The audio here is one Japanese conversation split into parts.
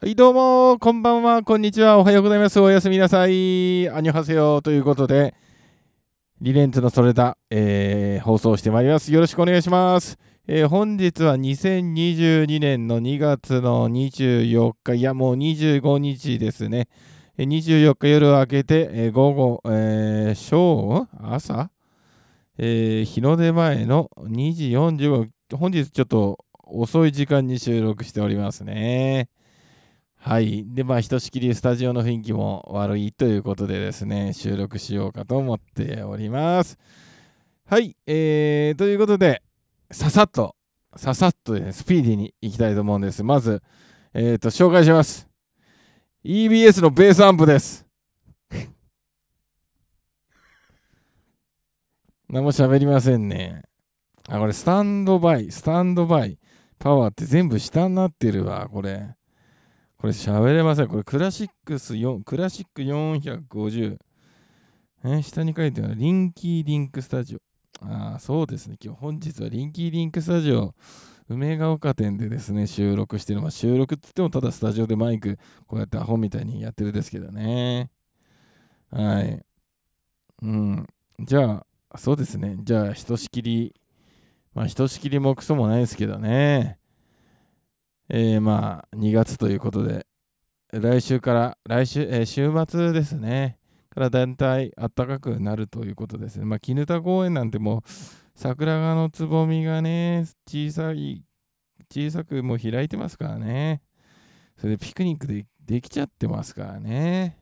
はい、どうも、こんばんは、こんにちは、おはようございます。おやすみなさい。アニョハセヨということで、リレンツのそれだ、えー、放送してまいります。よろしくお願いします。えー本日は2022年の2月の24日、いや、もう25日ですね。24日夜明けて、えー午後、えー正午朝、えー日の出前の2時45分、本日ちょっと遅い時間に収録しておりますね。はい。で、まあ、ひとしきりスタジオの雰囲気も悪いということでですね、収録しようかと思っております。はい。えー、ということで、ささっと、ささっとですね、スピーディーにいきたいと思うんです。まず、えーと、紹介します。EBS のベースアンプです。何も喋りませんね。あ、これ、スタンドバイ、スタンドバイ、パワーって全部下になってるわ、これ。これ喋れません。これクラシックス4、クラシック450。え下に書いてあるリンキーリンクスタジオ。ああ、そうですね。今日本日はリンキーリンクスタジオ、梅ヶ丘店でですね、収録してる。まあ、収録って言ってもただスタジオでマイク、こうやってアホみたいにやってるですけどね。はい。うん。じゃあ、そうですね。じゃあ、ひとしきり、まあ、ひとしきりもクソもないですけどね。えー、まあ、2月ということで、来週から、来週、えー週末ですね、からだんだい暖かくなるということですね。まあ、絹田公園なんてもう、桜がのつぼみがね、小さい、小さくもう開いてますからね。それでピクニックでできちゃってますからね。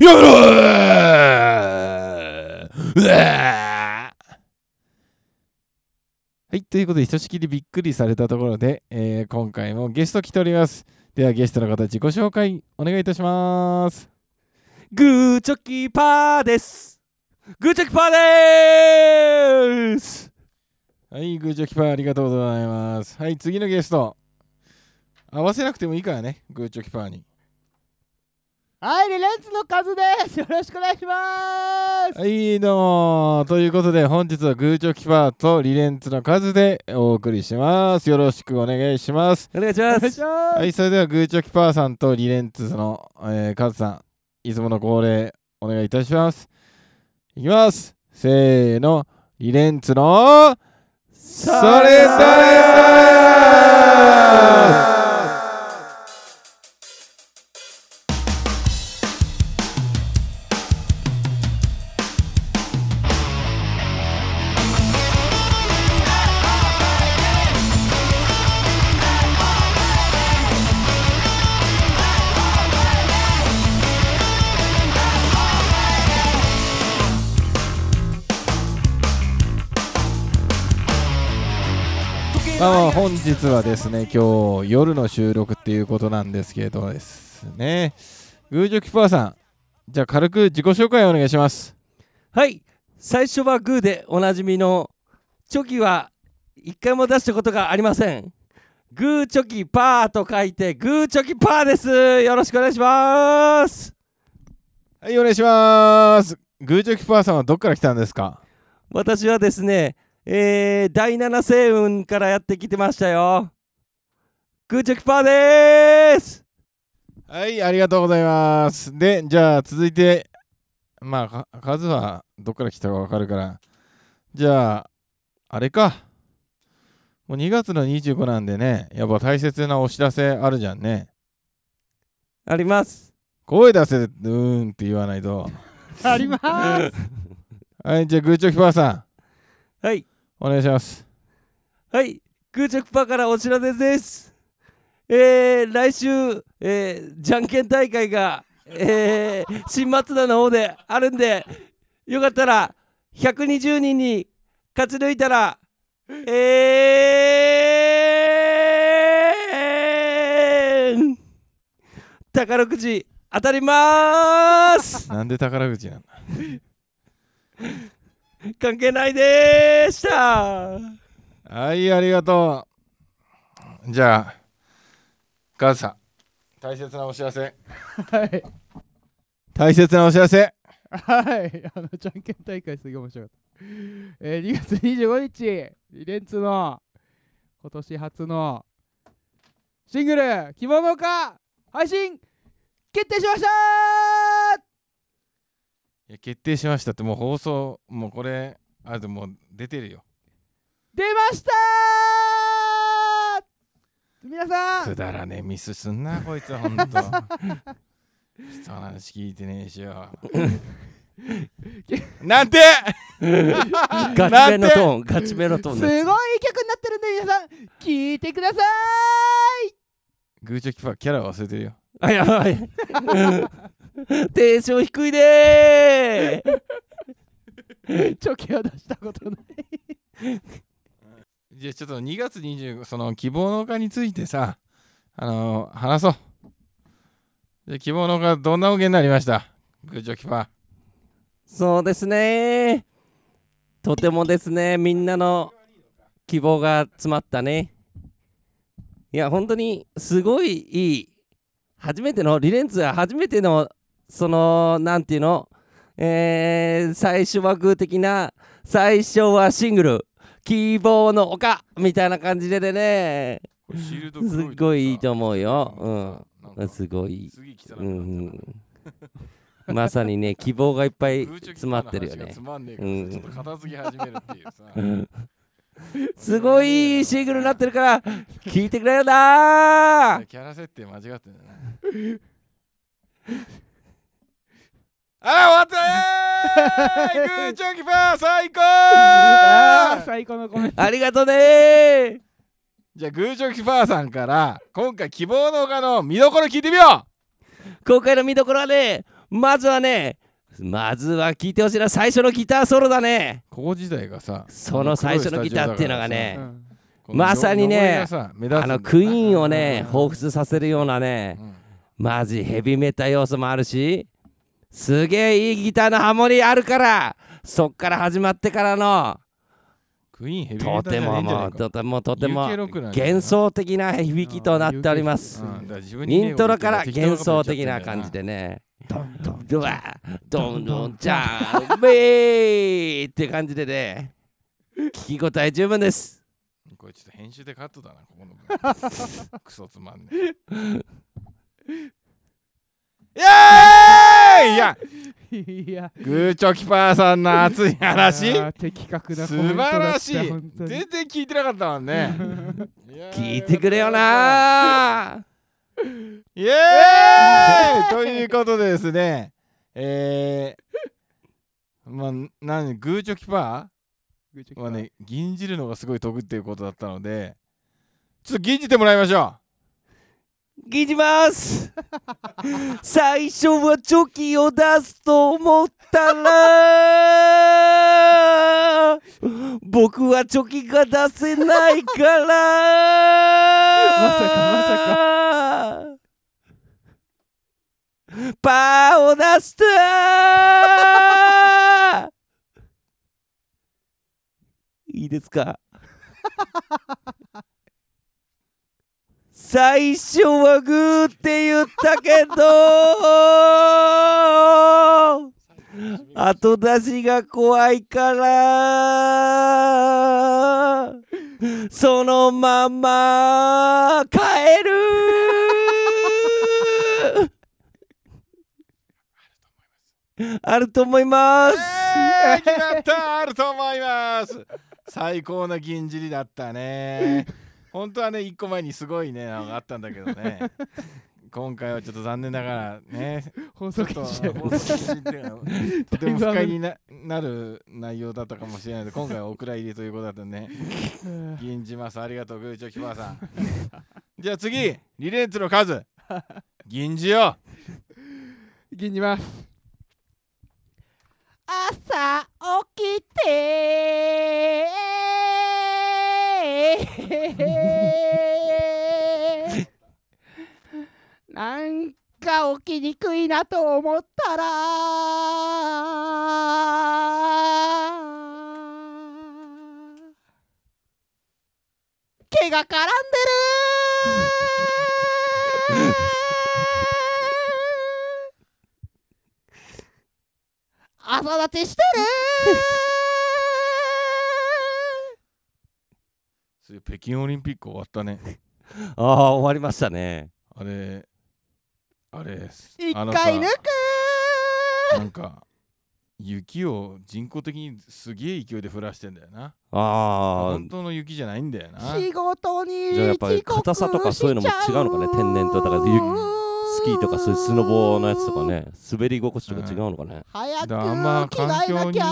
やろうわーはい、ということで、ひとしきりびっくりされたところで、えー今回もゲスト来ております。では、ゲストの方、自己紹介お願いいたします。グーチョキパーですグーチョキパーでーすはい、グーチョキパーありがとうございます。はい、次のゲスト。合わせなくてもいいからね、グーチョキパーに。はい、リレンツのカズです。よろしくお願いします。はい、どうも。ということで、本日はグーチョキパーとリレンツの数でお送りします。よろしくお願いします。お願いします。はい、それではグーチョキパーさんとリレンツの、えー、カズさん、いつもの恒例お願いいたします。いきます。せーの、リレンツの、それだまあま本日はですね、今日夜の収録っていうことなんですけどですね、グーチョキパーさん、じゃあ軽く自己紹介お願いします。はい。最初はグーでおなじみのチョキは一回も出したことがありません。グーチョキパーと書いてグーチョキパーです。よろしくお願いします。はい、お願いします。グーチョキパーさんはどっから来たんですか？私はですねえー、第七星雲からやってきてましたよグーチョキパーでーすはい、ありがとうございます。で、じゃあ続いて、まあ、か数はどっから来たかわかるから、じゃあ、あれか。もう2月の25なんでね、やっぱ大切なお知らせあるじゃんね。あります声出せ、うーんって言わないと。あります。はい、じゃあグーチョキパーさはいん、お願いします。はい、グーチョキパーからお知らせです。えー、来週、えー、じゃんけん大会が、えー、新松田の方であるんで、よかったら120人に勝ち抜いたら、えー、宝くじ当たりまーすなんで宝くじなん？だ関係ないでーしたはい、ありがとう。じゃあ、カズさん、大切なお知らせ。はい。大切なお知らせ。はい。あの、じゃんけん大会すごい面白かった。えー、2月25日、リレンツの今年初のシングル、着物か配信決定しましたいや決定しましたってもう放送もうこれあでもう出てるよ。出ました皆さん！くだらねえミスすんなこいつほんと人の話聞いてねえしよ。なんて！ガチめのトーンガチめのトーンすごい曲になってるんで皆さん。聞いてください！グーチョキパーキャラ忘れてるよ。あやばい テンション低いねー。チョキは出したことない。じゃあちょっと2月25その希望の丘についてさあのー話そう。じゃあ希望の丘どんな音源になりました？グーチョキパそうですねとてもですねみんなの希望が詰まったね。いや本当にすごいいい。初めてのリレンツは初めてのそのなんていうの？えー、最初はグー的な最初はシングル希望の丘みたいな感じでね。ーこれシールドすっごいいいと思うよ。なんかすごいうなんうんまさにね 希望がいっぱい詰まってるよね。うん。ちょっと片付け始めるっていうさ。う んすごいシングルになってるから聞いてくれよなー。キャラ設定間違ってんだなあ終わったグーチョキパー最高 最高のコメント。ありがとうねー。じゃあグーチョキパーさんから今回希望の丘の見どころ聞いてみよ今回の見どころはねまずはねまずは聞いてほしいな最初のギターソロだね。うここ自体がさその最初のギターっていうのがねまさにねあのクイーンをね彷彿させるようなねうん。マジヘビメタ要素もあるしすげえいいギターのハモリあるからそっから始まってからのクイーンヘビとメタじゃてももうとてもとても幻想的な響きとなっております。イントロから幻想的な感じでね。ドンドンドワドンドンジャンベーって感じでね聞き応え十分ですこれちょっと編集でカットだなここの部クソつまんねえイエーイ！いや。いや。グーチョキパーさんの熱い話。的確素晴らしい。全然聞いてなかったもんね。聞いてくれよな。イエーイ！ということでですね。えー、まあ何グー？チョキパー。はね銀じるのがすごい得っていうことだったのでちょっと銀じてもらいましょ聞いてます。最初はチョキを出すと思ったら僕はチョキが出せないから。まさかまさか。パーを出したいいですか？最初はグーって言ったけど。後出しが怖いから。そのまま帰る。あると思います。えー、決まった。あると思います。最高な銀じりだったね本当はね1個前にすごいねあったんだけどね。今回はちょっと残念ながらね放送ちょっと禁止放送禁止っていうかとても不快にななる内容だったかもしれないので今回はお蔵入りということだったんでね。う ん銀じますありがとうグーチョキパーさん。じゃあ次リレンツの数銀じよ。銀じます朝起きて なんか起きにくいなと思ったら。毛が絡んでる。朝立ちしてる北京オリンピック終わったね。ああ終わりましたね。あれあれ一回抜くなんか雪を人工的にすげえ勢いで降らしてんだよな。あ本当の雪じゃないんだよな。仕事にじゃあやっぱり硬さとかそういうのも違うのかね天然とだからゆスキーとかそういうスノボーのやつとかね滑り心地とか違うのかね、早くだあんま環境にいいことではないんだよ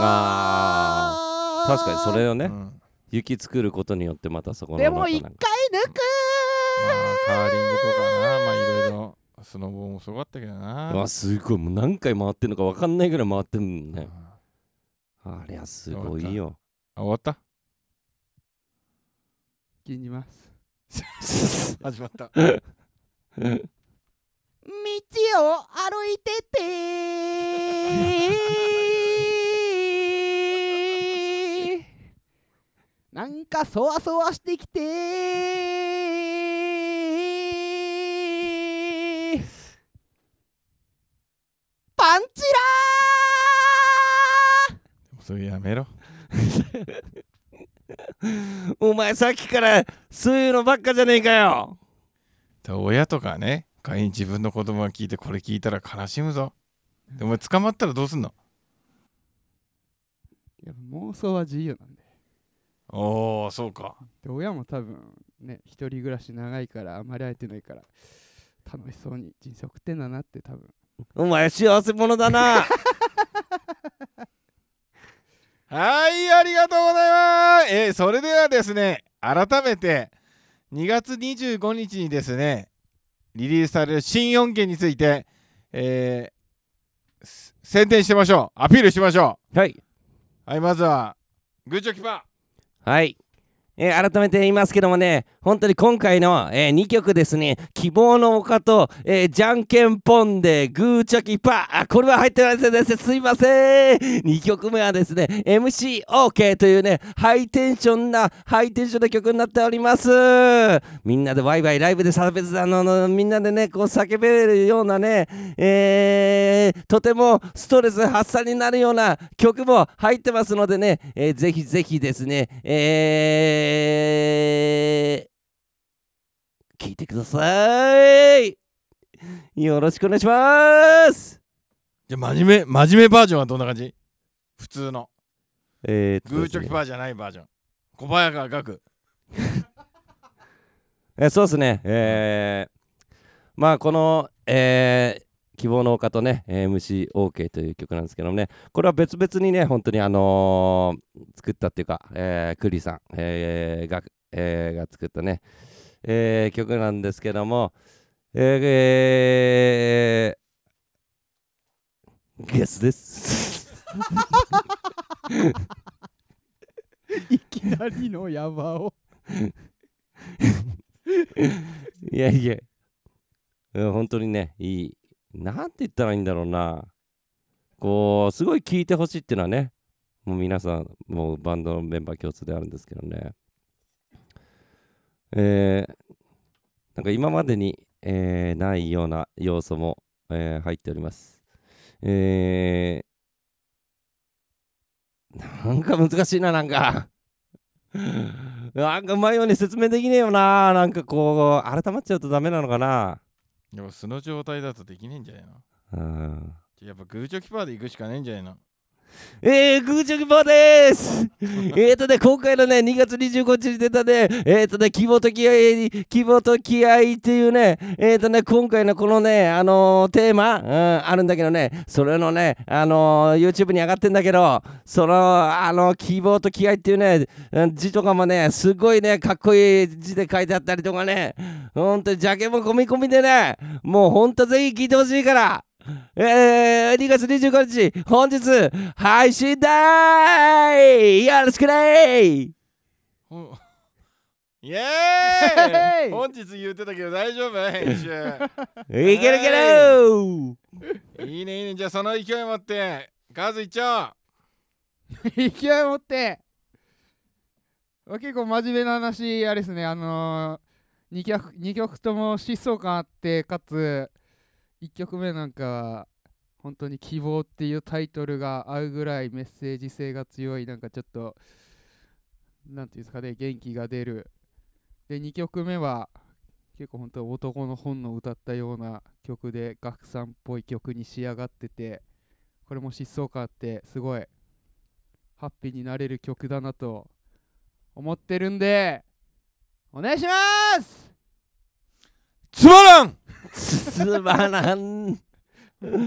あ確かにそれをね、うん雪作ることによってまたそこのでも一回抜くまあカーリングとかな。まあいろいろスノボーもすごかったけどな。うわすごい。もう何回回ってんのか分かんないぐらい回ってんね。あありゃすごいよ。終わった？信じます。始まった。道を歩いててなんかそわそわしてきて。パンチそれやめろ。お前さっきからそういうのばっかじゃねえかよ。で親とかね仮に自分の子供が聞いてこれ聞いたら悲しむぞ。でお前捕まったらどうすんの？ラーいや妄想は自由なんでおおそうか。で親も多分ね一人暮らし長いからあまり会えてないから楽しそうに人生送ってんだなって多分。お前幸せ者だな。はいありがとうございます。えーそれではですね改めて2月25日にですねリリースされる新音源についてえーす宣伝してみましょう。アピールしましょはい、うはいまずはグーチョキパはいえー改めて言いますけどもね、本当に今回の、え2曲ですね、希望の丘と、えーじゃんけんぽんでグーチョキパー、あこれは入ってないですね、すいません。2曲目はですね、MCOK というね、ハイテンションな、ハイテンションな曲になっております。みんなでワイワイライブで差別あののみんなでね、こう叫べるようなね、えーとてもストレス発散になるような曲も入ってますのでね、えーぜひぜひですね、えー、聞いてください。よろしくお願いします。じゃあ真面目真面目バージョンはどんな感じ？普通の。えーとグーチョキパーじゃないバージョン。小早川学 えーそうですね、えー、まあこの、えー希望の丘とね、えー MCOK という曲なんですけどもね、これは別々にね、本当にあのー作ったっていうか、えークリさん、えーがえーが作ったね、えー曲なんですけども、えー、ゲスです。いきなりのヤバを いやいや、うん本当にね、いい。なんて言ったらいいんだろうな。こう、すごい聴いてほしいっていうのはね、もう皆さん、もうバンドのメンバー共通であるんですけどね。えー、なんか今までに、えーないような要素も、えー入っております。えー、なんか難しいな、なんか。なんかうまいように説明できねえよな。なんかこう、改まっちゃうとダメなのかな。でも素の状態だとできねえんじゃないの？うん。やっぱグーチョキパーで行くしかねえんじゃないの？えー、グーチョキパーでーす。えーとね、今回のね、2月25日に出たね、えーとね、希望と気合、希望と気合っていうね、えーとね、今回のこのね、あのーテーマ、うん、あるんだけどね、それのね、あのー YouTube に上がってんだけど、その、あの希望と気合っていうね、字とかもね、すごいね、かっこいい字で書いてあったりとかね、ほんとジャケも込み込みでね、もうほんとぜひ聞いてほしいから、えー、2月25日、本日、配信だーい。よろしくねーほイエーイ。本日言ってたけど大丈夫？編集。いけるいけるいいねいいね。じゃあその勢い持って数いっちゃ 勢い持って。結構真面目な話あれですね。あのー、2, 曲2曲とも疾走感あってかつ1曲目なんか本当に「希望」っていうタイトルが合うぐらいメッセージ性が強いなんかちょっとなんていうんですかね元気が出る。で2曲目は結構本当男の本の歌ったような曲で学さんっぽい曲に仕上がっててこれも疾走感あってすごいハッピーになれる曲だなと思ってるんでお願いします！つまらんつまらん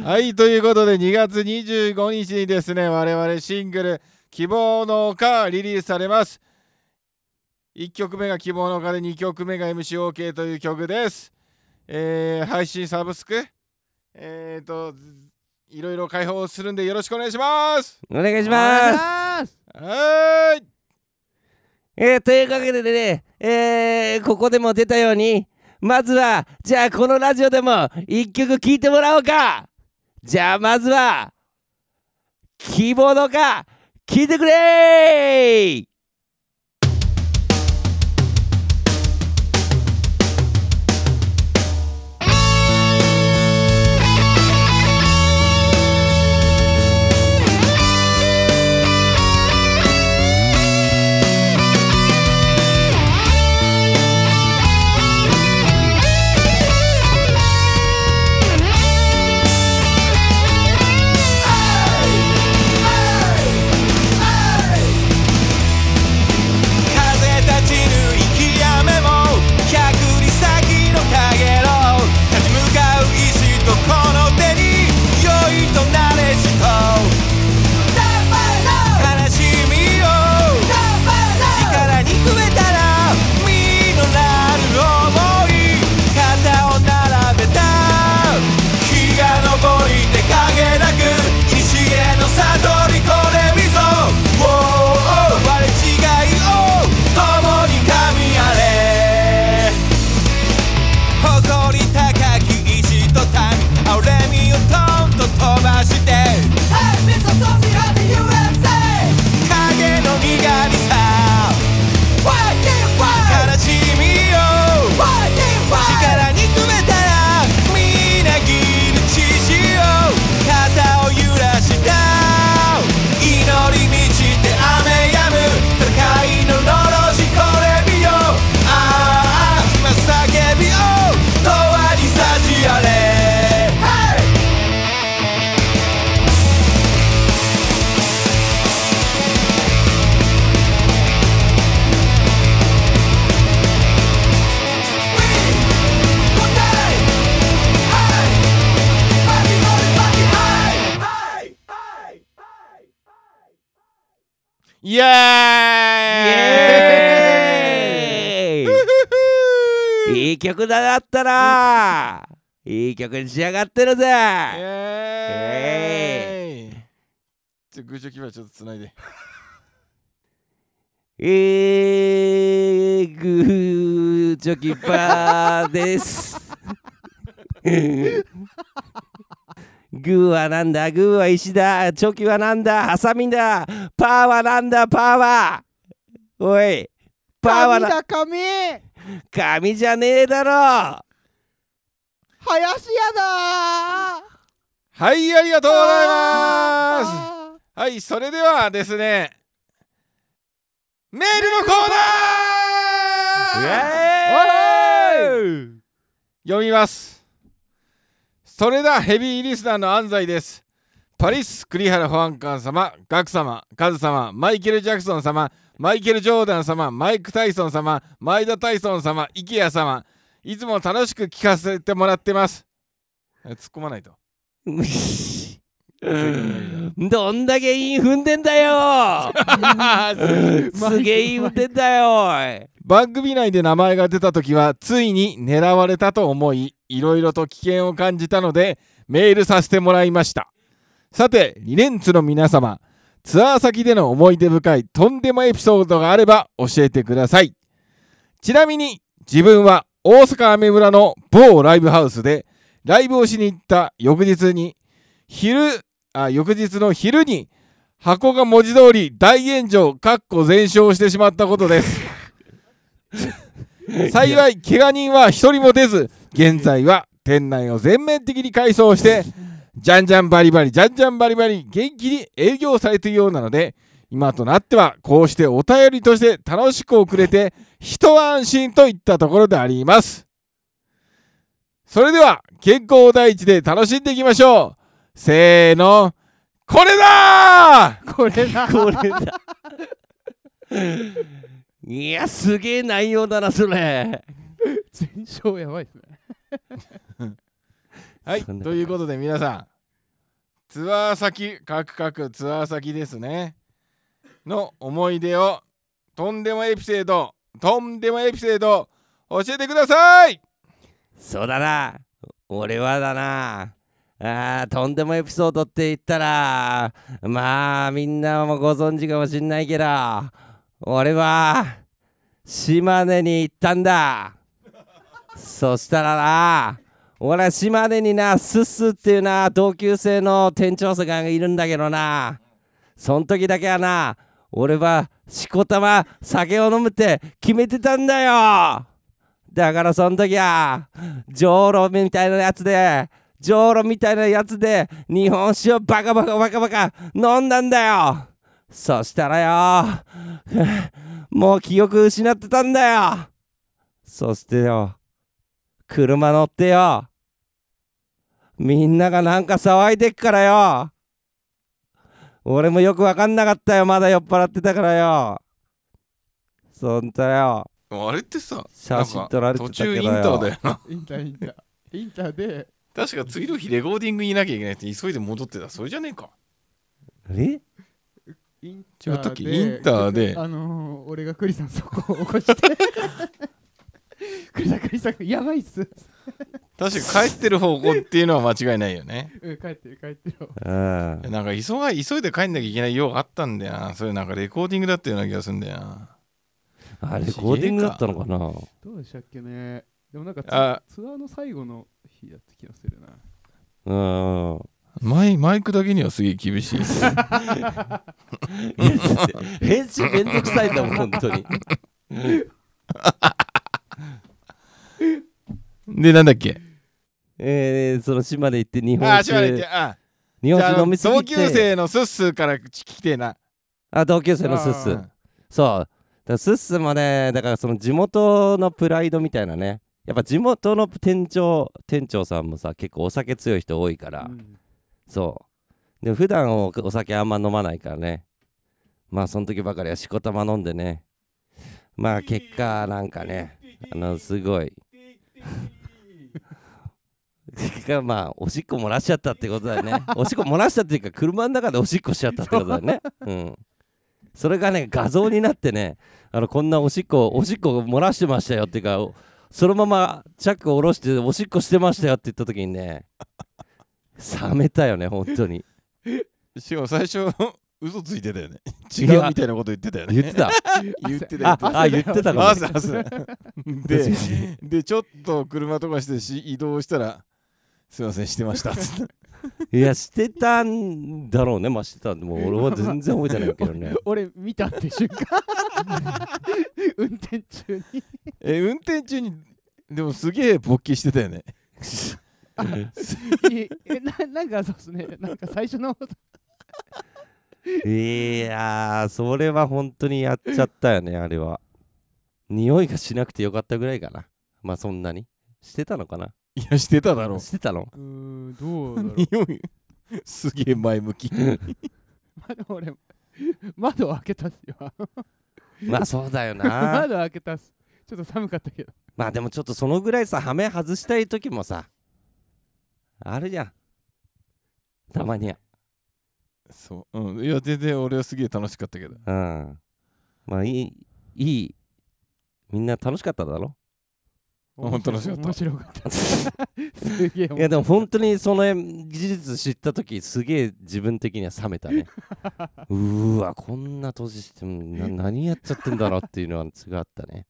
はい、ということで2月25日にですね、我々シングル「希望の丘」リリースされます。1曲目が希望の丘で2曲目が MCOK という曲です。えー配信サブスク、えーと、いろいろ開放するんでよろしくお願いします。お願いしますはーい。えーというわけでね、えーここでも出たようにまずはじゃあこのラジオでも一曲聴いてもらおうか。じゃあまずはキーボードか聴いてくれー曲だなったら。いい曲に仕上がってるぜ。イエーイ。ちょ、グーチョキはちょっとつないで。えー、グーチョキパーです。グーはなんだ？グーは石だ。チョキはなんだ？ハサミだ。パーはなんだ？パー。はおい。パーはな。神だ神紙じゃねえだろ林家だはい、ありがとうございます。あはい、それではですね、メールのコーナーー読みます。それだ、ヘビーリスナーの安西です。パリス・栗原保安官様、ガク様、カズ様、マイケル・ジャクソン様、マイケル・ジョーダン様、マイク・タイソン様、前田タイソン様、イケア様、いつも楽しく聞かせてもらってます。え突っ込まないと。どんだけイン踏んでんだよ。すげえイン踏んでんだよ番組内で名前が出た時はついに狙われたと思いいろいろと危険を感じたのでメールさせてもらいました。さてリレンツの皆様ツアー先での思い出深いとんでもエピソードがあれば教えてください。ちなみに自分は大阪アメ村の某ライブハウスでライブをしに行った翌日に昼あ翌日の昼に箱が文字通り大炎上かっこ全焼してしまったことです。幸い怪我人は一人も出ず現在は店内を全面的に改装してじゃんじゃんバリバリじゃんじゃんバリバリ元気に営業されているようなので今となってはこうしてお便りとして楽しく送れて一安心といったところであります。それでは健康第一で楽しんでいきましょう。せーのこれだ!ー これだ! これだ!いやすげえ内容だなそれ。全勝やばいですね。はい。ということで皆さんツアー先各々ツアー先ですね。の思い出をとんでもエピソードとんでもエピソード教えてください。そうだな。俺はだな。あーとんでもエピソードって言ったらまあみんなもご存知かもしんないけど俺は島根に行ったんだ。そしたらな俺は島根になスッスっていうな同級生の店長さんがいるんだけどな。そん時だけはな俺はしこたま酒を飲むって決めてたんだよ。だからそん時はじょうろみたいなやつでじょうろみたいなやつで日本酒をバカバカバカバカ飲んだんだよ。そしたらよ もう記憶失ってたんだよ。そしてよ車乗ってよみんながなんか騒いでっからよ。俺もよくわかんなかったよ。まだ酔っ払ってたからよ。そんとよ。あれってさ写真撮られてた途けどよ。中インターだよな。インターインター。インターで。確か次の日レコーディングいなきゃいけないって急いで戻ってた。それじゃねえか。え？イン違ったっけインターで。あのー、俺がクリさんそこを起こして クリさんクリさんやばいっす。確か帰ってる方向っていうのは間違いないよね。うん帰ってる帰ってるうんなんか急が急いで帰んなきゃいけない用があったんだよな。それなんかレコーディングだったような気がするんだよな。あれレコーディングだったのかな。どうでしたっけね。でもなんかツあ。ツアーの最後の日だった気がするな。うんマイマイクだけにはすげえ厳しい。です編集めんどくさいんだもん本当にでなんだっけ？えー、その島で行って日本ああ島根行って酒あ日本酒飲みすぎて。同級生のスッスーから聞きてえな。あ同級生のスッスそう。だからスッスもねだからその地元のプライドみたいなね。やっぱ地元の店長店長さんもさ結構お酒強い人多いから、うん。そう。で普段おお酒あんま飲まないからね。まあその時ばかりはしこたま飲んでね。まあ結果なんかねあのすごい 結果まあおしっこ漏らしちゃったってことだよね。おしっこ漏らしたっていうか車の中でおしっこしちゃったってことだよね。う。ん。それがね画像になってねあのこんなおしっこおしっこ漏らしてましたよっていうかおそのままチャックを下ろしておしっこしてましたよって言った時にね冷めたよね本当に。しかも最初嘘ついてたよね。違いうやみたいなこと言ってたよね。言ってた。言ってたああ言ってたかもででちょっと車とかしてし移動したらすいませんしてました。つっていやしてたんだろうね。まあしてたんでもう 俺は全然覚えてないけどね。俺見たって瞬間。運転中に。え運転中にでもすげえ勃起してたよね。いえななんかそうですね。なんか最初のいやーそれは本当にやっちゃったよねあれは。匂いがしなくてよかったぐらいかな。まあそんなに。してたのかないやしてただろ。してたの？うーんどうだろう。匂い。すげえ前向き。まだ俺窓開けたっすよ。まあそうだよな。窓開けたっす。ちょっと寒かったけど。まあでもちょっとそのぐらいさ羽目外したい時もさあるじゃん。たまには。そう、うん、いや全然俺はすげえ楽しかったけど。うん。まあいいいい。みんな楽しかっただろ？本当楽しかった面白かった。すげえいやでも本当にその事実知った時すげえ自分的には冷めたね。うーわこんな年してもな 何やっちゃってんだろうっていうのはすごいあったね。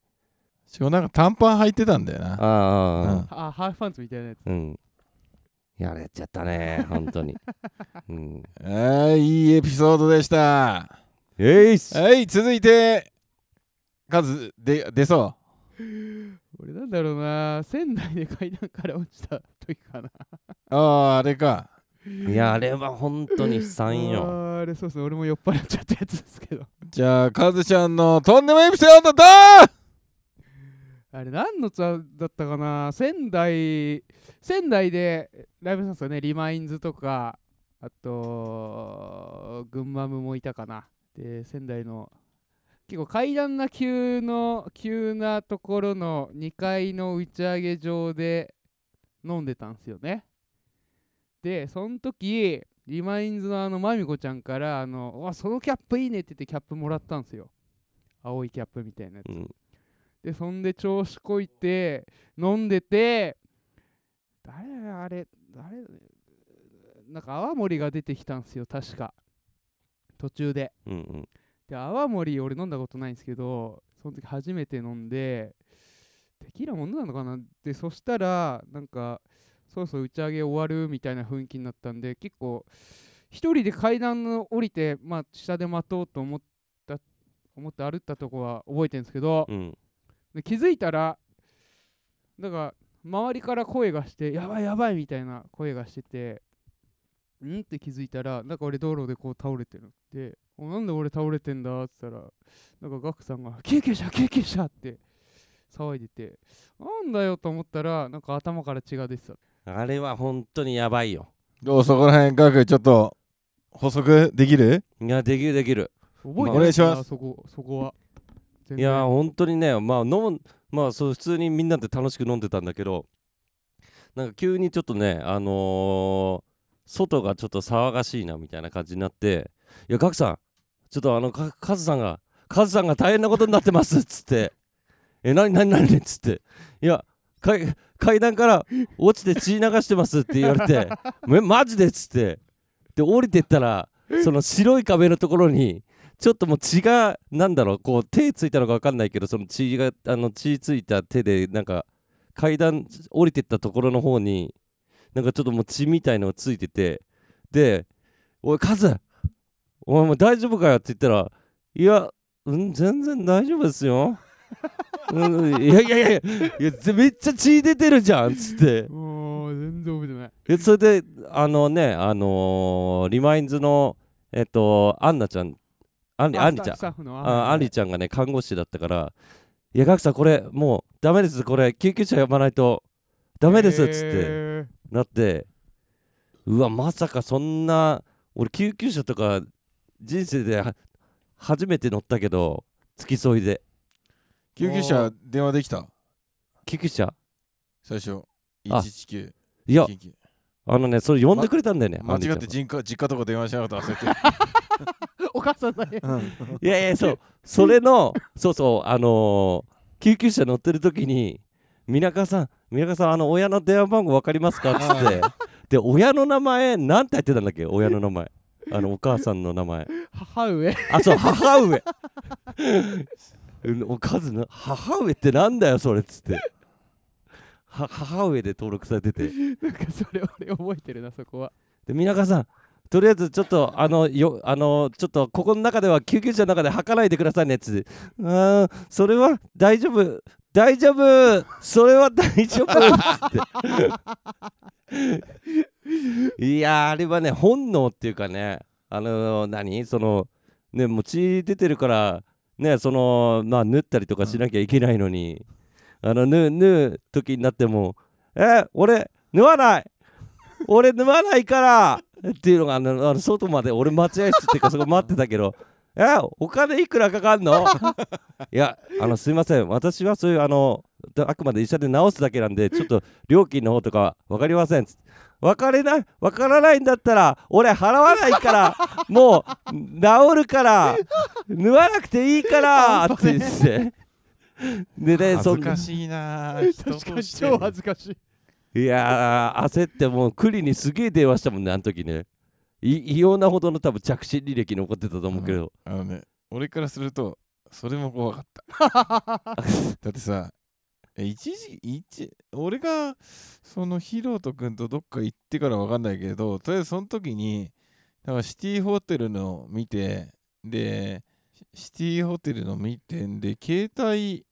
しかもなんか短パン履いてたんだよな。ああああ、うん。あハーフパンツみたいなやつ。うん。やれちゃったね本当に。うん。あーいいエピソードでした。えいっすはい続いて数で出そ俺なんだろうな仙台で階段から落ちた時かな。うあああれか。いやあれは本当に悲惨よ。あーあれそうそう俺も酔っ払っちゃったやつですけど。じゃあカズちゃんのとんでもエピソードだあれ何のツアーだったかな？仙台仙台でライブしたんですよね。リマインズとかあと群馬ムもいたかな。で仙台の結構階段な急の急なところの2階の打ち上げ場で飲んでたんですよね。でその時リマインズのあのまみこちゃんからあのうわそのキャップいいねって言ってキャップもらったんですよ。青いキャップみたいなやつ。うん。でそんで調子こいて飲んでて誰あれ誰なんか泡盛が出てきたんですよ確か。途中で。うんうんで泡盛俺飲んだことないんですけどその時初めて飲んでテキーラも飲んだのかな？でそしたらなんかそろそろ打ち上げ終わるみたいな雰囲気になったんで結構一人で階段の降りて、まあ、下で待とうと思った思って歩ったとこは覚えてるんですけど、うん。で気づいたらだから周りから声がしてやばいやばいみたいな声がしててん？って気づいたらなんか俺道路でこう倒れてるでおなんで俺倒れてんだ？って言ったらなんかガクさんが救急車救急車って騒いでてなんだよと思ったらなんか頭から血が出てた。あれは本当にやばいよ。どう？そこら辺ガクちょっと補足できる？いやできるできる。覚えてお願いします。なそこそこは。全いや本当にねまあ飲むまあそう普通にみんなで楽しく飲んでたんだけどなんか急にちょっとねあのー外がちょっと騒がしいなみたいな感じになって「いやガクさんちょっとあのカズさんがカズさんが大変なことになってます」っつって「え何何何?」っつって「いや階階段から落ちて血流してます」って言われて「マジで?」っつってで降りてったらその白い壁のところにちょっともう血がなんだろうこう手ついたのか分かんないけどその血があの血ついた手でなんか階段降りてったところの方になんかちょっともう血みたいのがついててで「おいカズお前もう大丈夫かよ」って言ったら「いやうん全然大丈夫ですよ」うん、いやいやいやいやぜめっちゃ血出てるじゃんっつって。もう全然覚えてない。えそれであのねあのーリマインズのえっとアンナちゃんアンリあアンリちゃん。あアンリちゃんがね看護師だったから「いやガクさんこれもうダメです。これ救急車呼ばないとダメです」っつってへなって。うわまさかそんな俺救急車とか人生では初めて乗ったけど付き添いで。救急車電話できた？救急車。最初。あ。119いや。あのねそれ呼んでくれたんだよね、間違って実家実家とか電話しなかった忘れてー お母さんだねうん。いやいやそう。それのそうそうあのー救急車乗ってる時に皆川さん皆川さんあの親の電話番号分かりますか？っつって。で親の名前なんて言ってたんだっけ？親の名前あのお母さんの名前。母上。あそう母上。う んおかずな母上ってなんだよそれっつって。は母上で登録されてて。なんかそれ俺覚えてるなそこは。で皆川さんとりあえずちょっとあのよあのちょっとここの中では救急車の中で吐かないでくださいねっつって。あーそれは大丈夫。大丈夫。それは大丈夫っつって いやーあれはね本能っていうかねあの何？そのねもう血出てるからねそのまあ縫ったりとかしなきゃいけないのに、あの縫縫う時になってもえ俺縫わない！俺縫わないから！っていうのがあのあの外まで俺待合室っていうかそこ待ってたけどえお金いくらかかんの？いやあのすいません。私はそういうあのあくまで医者で治すだけなんでちょっと料金の方とか分かりません。つって分かれない分からないんだったら俺払わないから もう治るから縫わなくていいからって言って。でね恥ずかしいな確かに超恥ずかしい。いやー焦ってもうクリにすげえ電話したもんねあの時ね。い異様なほどの多分着信履歴残ってたと思うけど、あのね俺からするとそれも怖かった。だってさえ一時一俺がそのヒロト君とどっか行ってからわかんないけどとりあえずその時になんかシティホテルの見てでシティホテルの見てんで携帯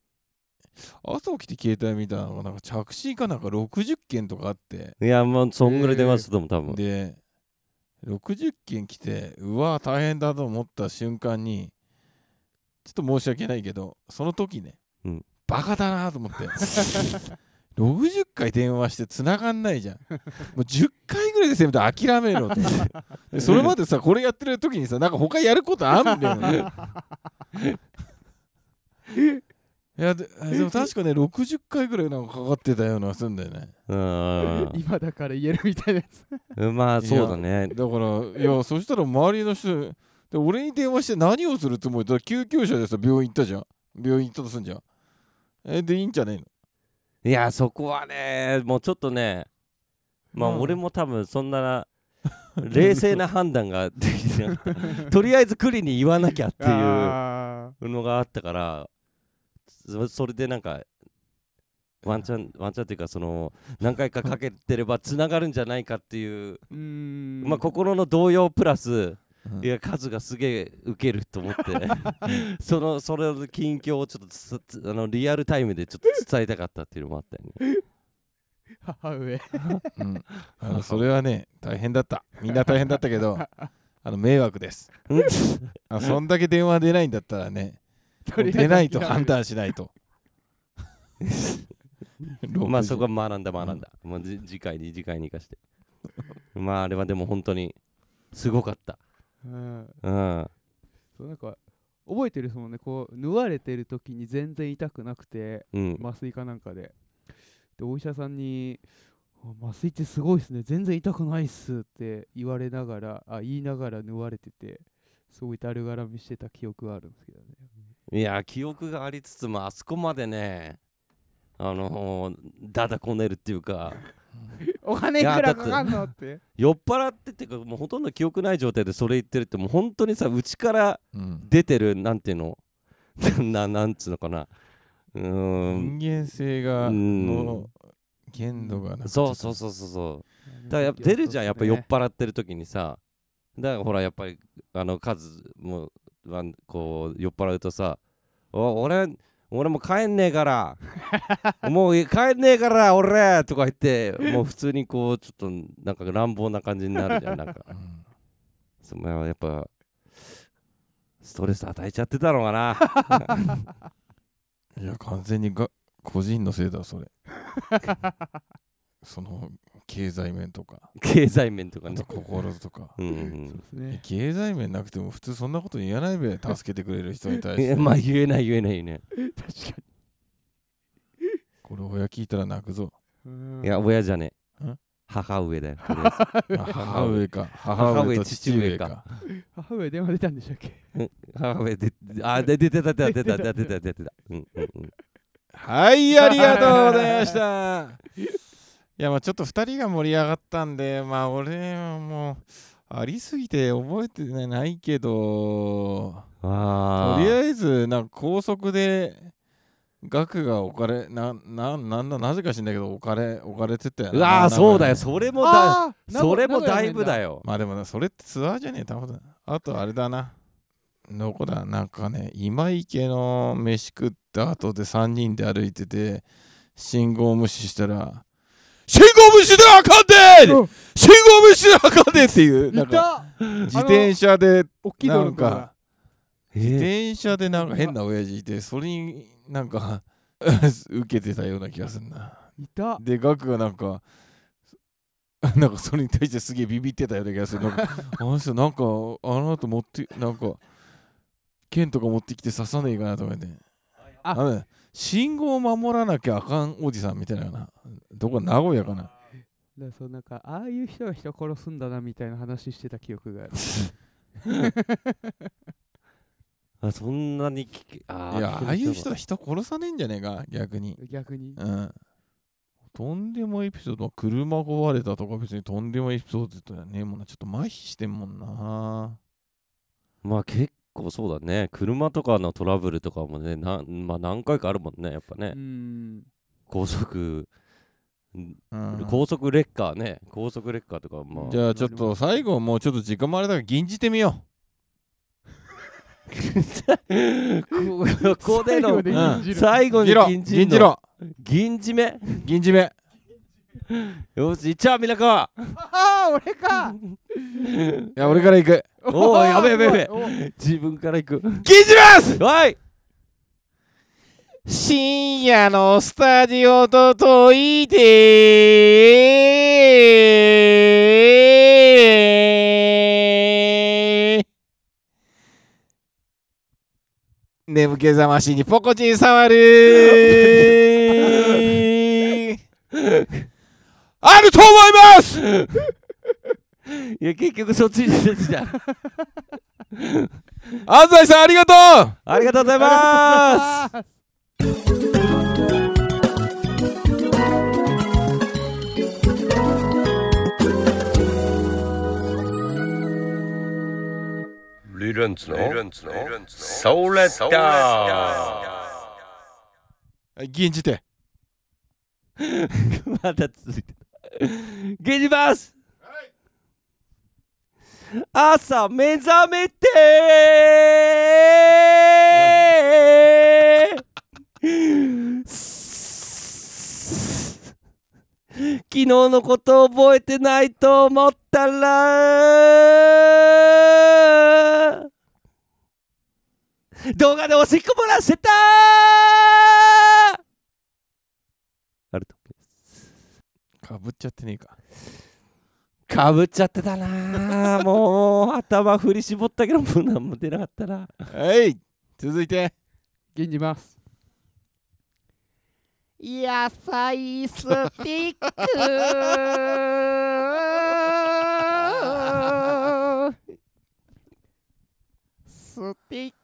朝起きて携帯見たのがなんか着信かなんか60件とかあって。いやもうそんぐらい電話したと思う多分。で60件来てうわ大変だと思った瞬間にちょっと申し訳ないけどその時ね、うんバカだなと思って。60回電話して繋がんないじゃん。もう10回ぐらいでせめて諦めろって。でそれまでさこれやってる時にさなんか他やることあんだよね。いやででも確かね60回ぐらいなんかかかってたようなすんだよね。うん。今だから言えるみたいなやつ。まあそうだね。だからいやそしたら周りの人で俺に電話して何をするつもりだ？救急車でさ病院行ったじゃん。病院行ったとすんじゃんえでいいんじゃねえの？いやそこはねもうちょっとねまあうん。俺も多分そんな冷静な判断が できてなかった。とりあえずクリに言わなきゃっていうあのがあったからそそれでなんかワンチャンワンチャンっていうかその何回かかけてればつながるんじゃないかっていうまあ心の動揺プラスうん。いや数がすげえウケると思って。そのそれの近況をちょっとあのリアルタイムでちょっと伝えたかったっていうのもあったよね。母上。うん、あのそれはね大変だった。みんな大変だったけど あの迷惑です。うん。あそんだけ電話出ないんだったらね出ないと判断しないと。まあそこ60は学んだ学んだ、もうじ次回に次回に生かして。まああれはでも本当にすごかったうん。うん。そうなんか覚えてるですもんねこう縫われてる時に全然痛くなくてうん。麻酔かなんかで。でお医者さんにあ麻酔ってすごいっすね。全然痛くないっすって言われながらあ言いながら縫われててすごいだるがらみしてた記憶があるんですけどね。いや記憶がありつつもあそこまでねあのー、だだこねるっていうか お金いくらかかんのって。酔っ払ってっていうかもうほとんど記憶ない状態でそれ言ってるってもう本当にさ内からうん。出てるなんていうの？ななんつうのかな？うーん。人間性がうん。の限度がなそうそうそうそうそう。だからやっぱ出るじゃんやっぱ酔っ払ってる時にさ。だからほらやっぱりあの数もはこう酔っ払うとさ「お俺俺も帰んねえから。もう帰んねえから俺!」とか言ってもう普通にこうちょっとなんか乱暴な感じになるじゃんなんか。うんそまあやっぱストレス与えちゃってたのかな。いや完全にが個人のせいだそれ。その経済面とか。経済面とかね。心とか。うんうそうん。ですね。経済面なくても普通そんなこと言わないべ 助けてくれる人に対して。まあ言えない言えない言えない確かこれ親聞いたら泣くぞ。いや親じゃねえ。ん？母上だよ。母上か。母上と父上か。母上電話出たんでしたっけ？母上で、あ、で出てた、出てた、出てた、出てた。うんうんうん。はいありがとうございましたいやまあちょっと2人が盛り上がったんでまあ俺はもうありすぎて覚えてないけどあとりあえずなんか高速で額が置かれなななんだなぜか知んないけど置かれ置かれてたようわあ、そうだよ。よそれもだ、それもだいぶだよ。よ。まあでもなそれってツアーじゃねえ多分。あとあれだな。どこだなんかね今池の飯食った後で3人で歩いてて信号無視したら信号無視であかんでうん。信号無視であかんでっていう。なんいかた自転車でなんか自え転車でなんか変な親父いてそれになんか 受けてたような気がするな。いた。でガクがなんかなんかそれに対してすげえビビってたような気がする。なんか あの人なんかあの後持ってなんか剣とか持ってきて刺さねえかなとか言ああの信号を守らなきゃあかんおじさんみたいなな。どこ名古屋かな。だからそうなんかああいう人が人殺すんだなみたいな話してた記憶がある。あ、そんなに聞け、あーいやああいう人聞は人殺さねえんじゃねえか逆に。逆に？うん。とんでもエピソードは車壊れたとか別にとんでもエピソードじゃねえもんな。ちょっと麻痺してんもんな。まあ結構そうだね。車とかのトラブルとかもね、なまあ何回かあるもんね、やっぱね。う。ん。高速、高速レッカーね。高速レッカーとか、まあ。じゃあちょっと最後もうちょっと時間もあれだから銀じてみよ こここでの最後にう銀じろ。銀じめ。銀じめよし、いっちゃう、みなかああ 俺か。いや俺から行く。おーやべえやべえやべ自分から行く。銀じます！おい！深夜のスタジオと解いて。眠気覚ましにポコチン触るあると思います！いや結局そっちに出てきた 安西さんありがとう！ありがとうございます。リルンツの？ソーレッダはい銀じて。まだ続いてた ゲジます朝目覚めて。昨日のこと覚えてないと思ったら。動画でおしっこ漏らしてたあるとかぶっちゃってねえか。かぶっちゃってたな。もう頭振り絞ったけどもう何も出なかったな。はい続いて。銀じます。野菜スティック。スティック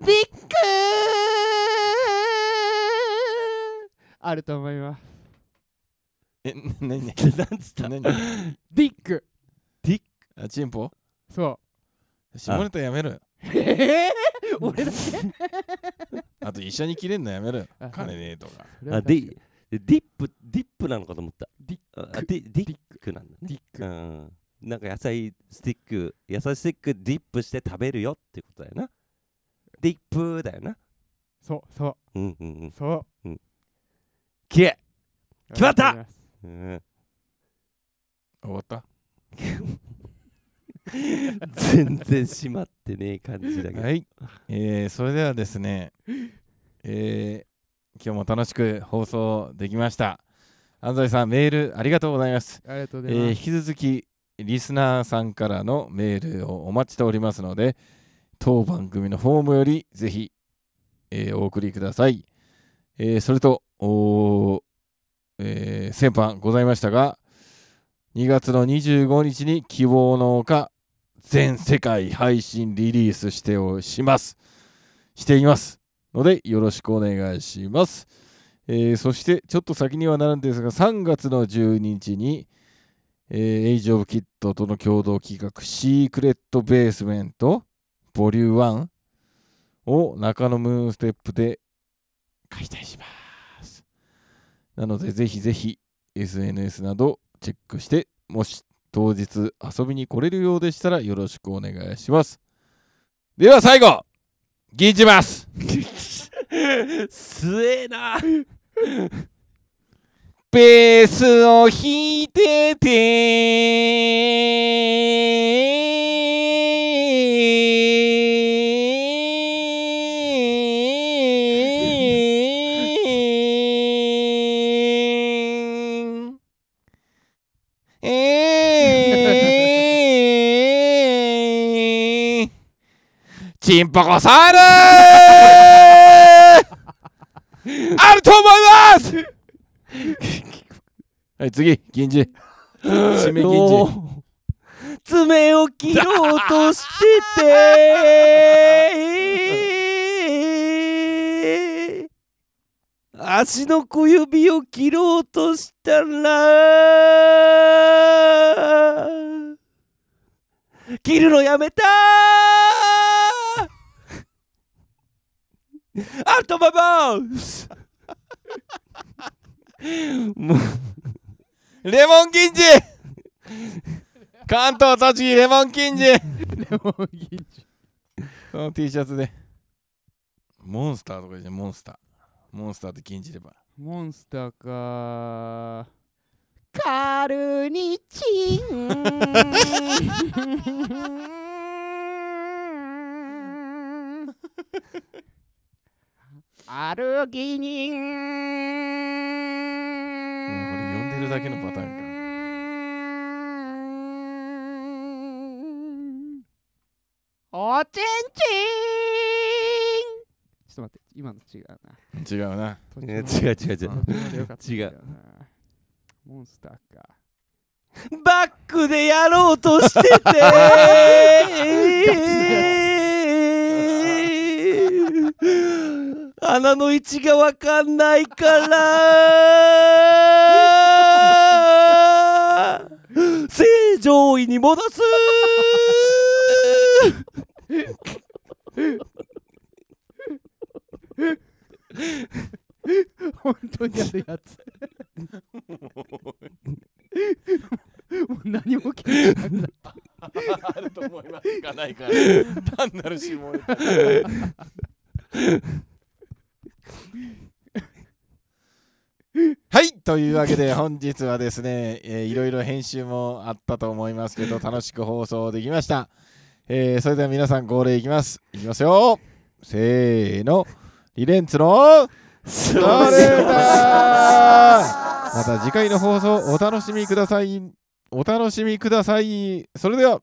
ディックあると思います。え何何なんつった？何？ディックあチンポ？そう。下ネタやめろよ。え え俺だけ？あと一緒に切れんのやめろよ。あ金ねえとか。あディディップディップなのかと思った。ディッあディディックなんだね。ディック。うん。なんか野菜スティック野菜スティックディップして食べるよってことだよなディップだよな。そうそう。んうんうん。う。そうきれ決まった。うん、終わった？全然閉まってねえ感じだけど、はい、えー、それではですね、えー、今日も楽しく放送できました。安西さんメールありがとうございます。ありがとうごえー引ざいます。き続きリスナーさんからのメールをお待ちしておりますので当番組のフォームよりぜひ、えーお送りください、えーそれと、えー先般ございましたが2月の25日に希望の丘全世界配信リリースしておします。していますのでよろしくお願いします、えーそしてちょっと先にはなるんですが3月の12日にえーエイジ・オブ・キッドとの共同企画、シークレット・ベースメント、ボリュー1を中野ムーンステップで開催します。なので、ぜひぜひ SNS などチェックして、もし当日遊びに来れるようでしたらよろしくお願いします。では最後、銀じます すえな ベースを弾いててえ ーチンポコサール あると思いますはい、次、銀次。締め銀の次。爪を切ろうとしてて足の小指を切ろうとしたら切るのやめたあると思いますもうレモン銀次。関東栃木レモン銀次。レモン銀次。この T シャツで。モンスターとかじゃんモンスター。モンスターって銀次れば。モンスターか。カルニチン。アルギニン。うんこれ読んでるだけのパターンか。おちんちんと待って今の違うな。違うな。違う違う違う。違う。モンスターか。バックでやろうとしてて。穴の位置がわかんないから。正常位に戻す 本当にやるやつ。もう何も聞いてなくなっあると思いますがないから。単なる下ネタ。はいというわけで本日はですね、えーいろいろ編集もあったと思いますけど楽しく放送できました、えーそれでは皆さん号令いきます。いきますよ。せーのリレンツのそれだまた次回の放送お楽しみください。お楽しみください。それでは